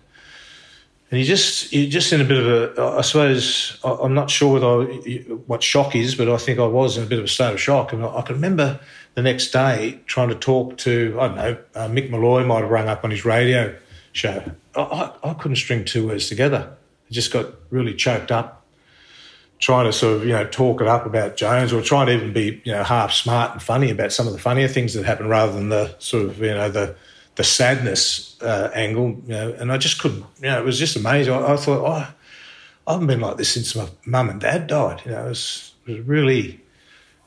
And you just you're just in a bit of a I suppose I'm not sure whether I, what shock is, but I think I was in a bit of a state of shock. And I, can remember the next day trying to talk to I don't know uh, Mick Molloy might have rung up on his radio show. I, I couldn't string two words together. I just got really choked up trying to sort of you know talk it up about Jones or trying to even be you know half smart and funny about some of the funnier things that happened rather than the sort of you know the the sadness uh, angle, you know, and I just couldn't. You know, it was just amazing. I, I thought, oh, I haven't been like this since my mum and dad died. You know, it was, it was really,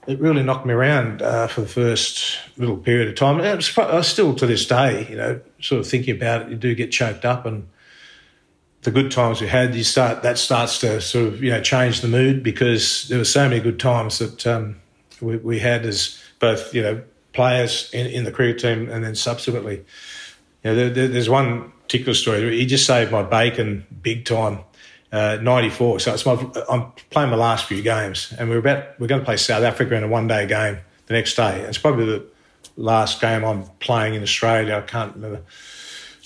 it really knocked me around uh, for the first little period of time. And was, I still to this day, you know, sort of thinking about it, you do get choked up and the good times we had, you start that starts to sort of you know change the mood because there were so many good times that um, we, we, had as both you know players in, in, the cricket team and then subsequently. You know, there, there, there's one particular story. He just saved my bacon big time. Uh, 94. So it's my, I'm playing my last few games, and we're about we're going to play South Africa in a one day game the next day. It's probably the last game I'm playing in Australia. I can't remember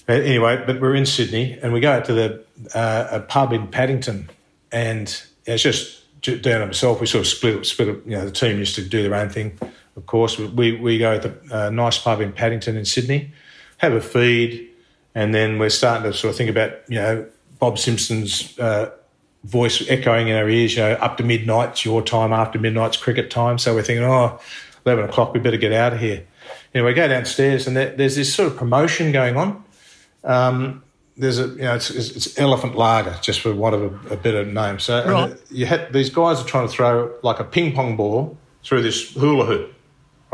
Anyway, but we're in Sydney and we go out to the uh, a pub in Paddington, and it's just down on myself. We sort of split split. You know, the team used to do their own thing. Of course, we we go to a uh, nice pub in Paddington in Sydney, have a feed, and then we're starting to sort of think about you know Bob Simpson's. Uh, voice echoing in our ears, you know, up to midnight, it's your time, after midnight's cricket time. So we're thinking, oh, 11 o'clock, we better get out of here. Anyway, we go downstairs and there's this sort of promotion going on. Um, there's a you know it's, it's, elephant lager just for want of a, a better name. So right. you had these guys are trying to throw like a ping pong ball through this hula hoop,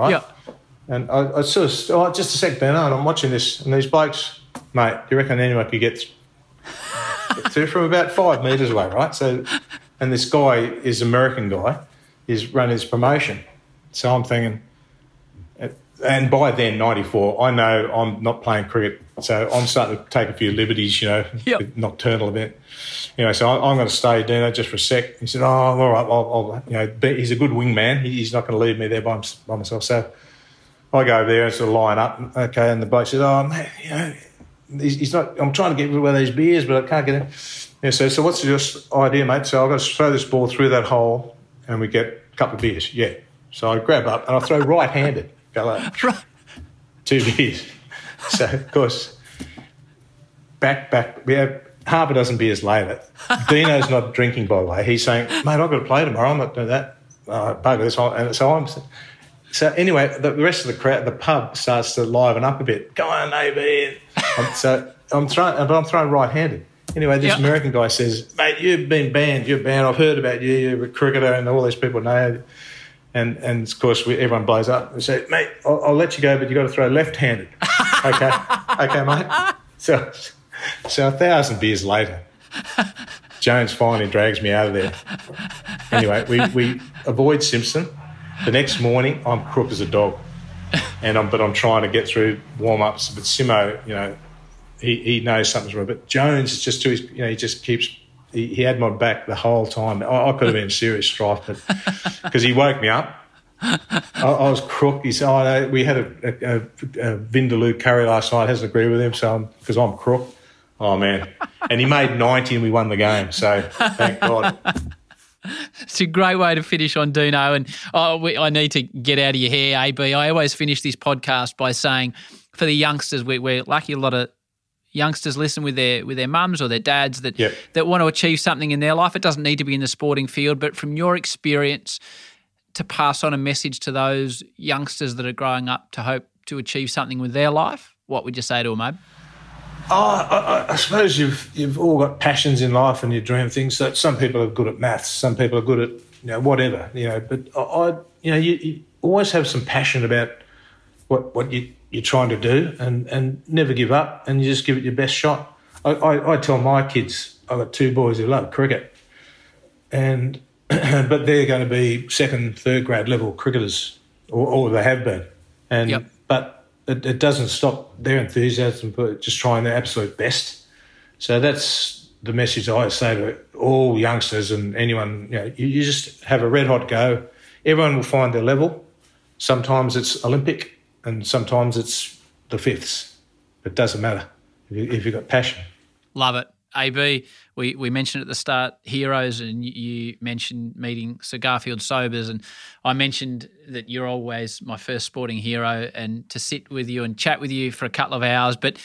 right? Yeah. And I, I sort of oh, just a sec, Ben, I'm watching this, and these blokes, mate, do you reckon anyone could get [LAUGHS] through from about five metres away, right? So, and this guy is American guy, is running his promotion. So I'm thinking, and by then, 94, I know I'm not playing cricket. So I'm starting to take a few liberties, you know, yep. nocturnal a bit. You know, so I, am going to stay down just for a sec. He said, oh, all right, I'll, I'll you know, he's a good wingman. He's not going to leave me there by, by myself. So I go over there and sort of line up. Okay. And the bloke says, oh, man, you know, he's, he's not, I'm trying to get one of these beers, but I can't get it. Yeah, so, so what's your idea, mate? So I've got to throw this ball through that hole and we get a couple of beers. Yeah. So I grab up and I throw right handed like [LAUGHS] two beers. So of course, back back we have half a dozen beers later. Dino's not drinking by the way. He's saying, "Mate, I've got to play tomorrow. I'm not doing that." Uh, bugger this one. And so I'm. So anyway, the, rest of the crowd, the pub starts to liven up a bit. Go on, AB. so I'm throwing, but I'm throwing right-handed. Anyway, this yep. American guy says, "Mate, you've been banned. You're banned. I've heard about you. You're a cricketer, and all these people know." And, and of course, we, everyone blows up and say, mate, I'll, I'll let you go, but you've got to throw left handed. [LAUGHS] okay. Okay, mate. So, so a thousand beers later, Jones finally drags me out of there. Anyway, we, we avoid Simpson. The next morning, I'm crook as a dog. And I'm, but I'm trying to get through warm ups. But Simo, you know, he, he knows something's wrong. But Jones is just too, you know, he just keeps he, he had my back the whole time. I, I could have been in serious strife, but [LAUGHS] because he woke me up. I, I, was crook. He said, "Oh, we had a, a, a, Vindaloo curry last night. Hasn't agreed with him, so because I'm, I'm crook." Oh man! And he made ninety, and we won the game. So thank God. It's a great way to finish on Dino. And oh, we, I need to get out of your hair, AB. I always finish this podcast by saying, for the youngsters, we, we're lucky a lot of youngsters listen with their with their mums or their dads that yep. that want to achieve something in their life. It doesn't need to be in the sporting field, but from your experience, to pass on a message to those youngsters that are growing up to hope to achieve something with their life, what would you say to them, Abe? Oh, I, I, suppose you've you've all got passions in life and you dream things. So some people are good at maths, some people are good at you know whatever you know. But I, I you know you, you always have some passion about what what you you're trying to do and, and never give up and you just give it your best shot. I, I, I tell my kids, I've got two boys who love cricket, and [CLEARS THROAT] but they're going to be second, third grade level cricketers, or, or they have been. And yep. but it, it, doesn't stop their enthusiasm, but just trying their absolute best. So that's the message I say to all youngsters and anyone. You know, you, you just have a red hot go. Everyone will find their level. Sometimes it's Olympic, and sometimes it's the fifths. It doesn't matter if, you, if you've got passion. Love it. AB, we, we mentioned at the start heroes, and you, mentioned meeting Sir Garfield Sobers, and I mentioned that you're always my first sporting hero, and to sit with you and chat with you for a couple of hours, but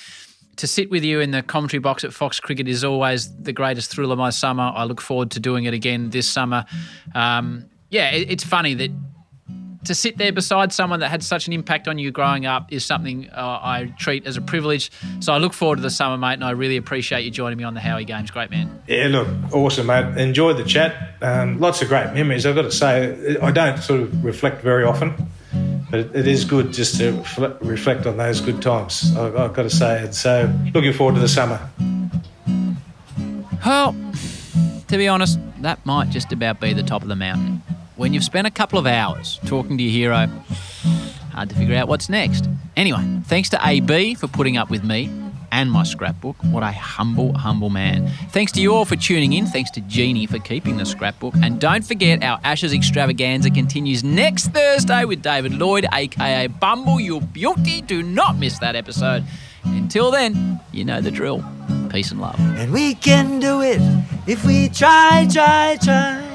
to sit with you in the commentary box at Fox Cricket is always the greatest thrill of my summer. I look forward to doing it again this summer. Um, yeah, it, it's funny that to sit there beside someone that had such an impact on you growing up is something uh, I treat as a privilege. So I look forward to the summer, mate, and I really appreciate you joining me on the Howie Games. Great man. Yeah, look, awesome, mate. Enjoyed the chat. Um, lots of great memories. I've got to say, I don't sort of reflect very often, but it, it is good just to refle- reflect on those good times. I, I've got to say, and so looking forward to the summer. Well, to be honest, that might just about be the top of the mountain. When you've spent a couple of hours talking to your hero, hard to figure out what's next. Anyway, thanks to AB for putting up with me and my scrapbook. What a humble, humble man. Thanks to you all for tuning in. Thanks to Jeannie for keeping the scrapbook. And don't forget, our Ashes extravaganza continues next Thursday with David Lloyd, aka Bumble, you beauty. Do not miss that episode. Until then, you know the drill. Peace and love. And we can do it if we try, try, try.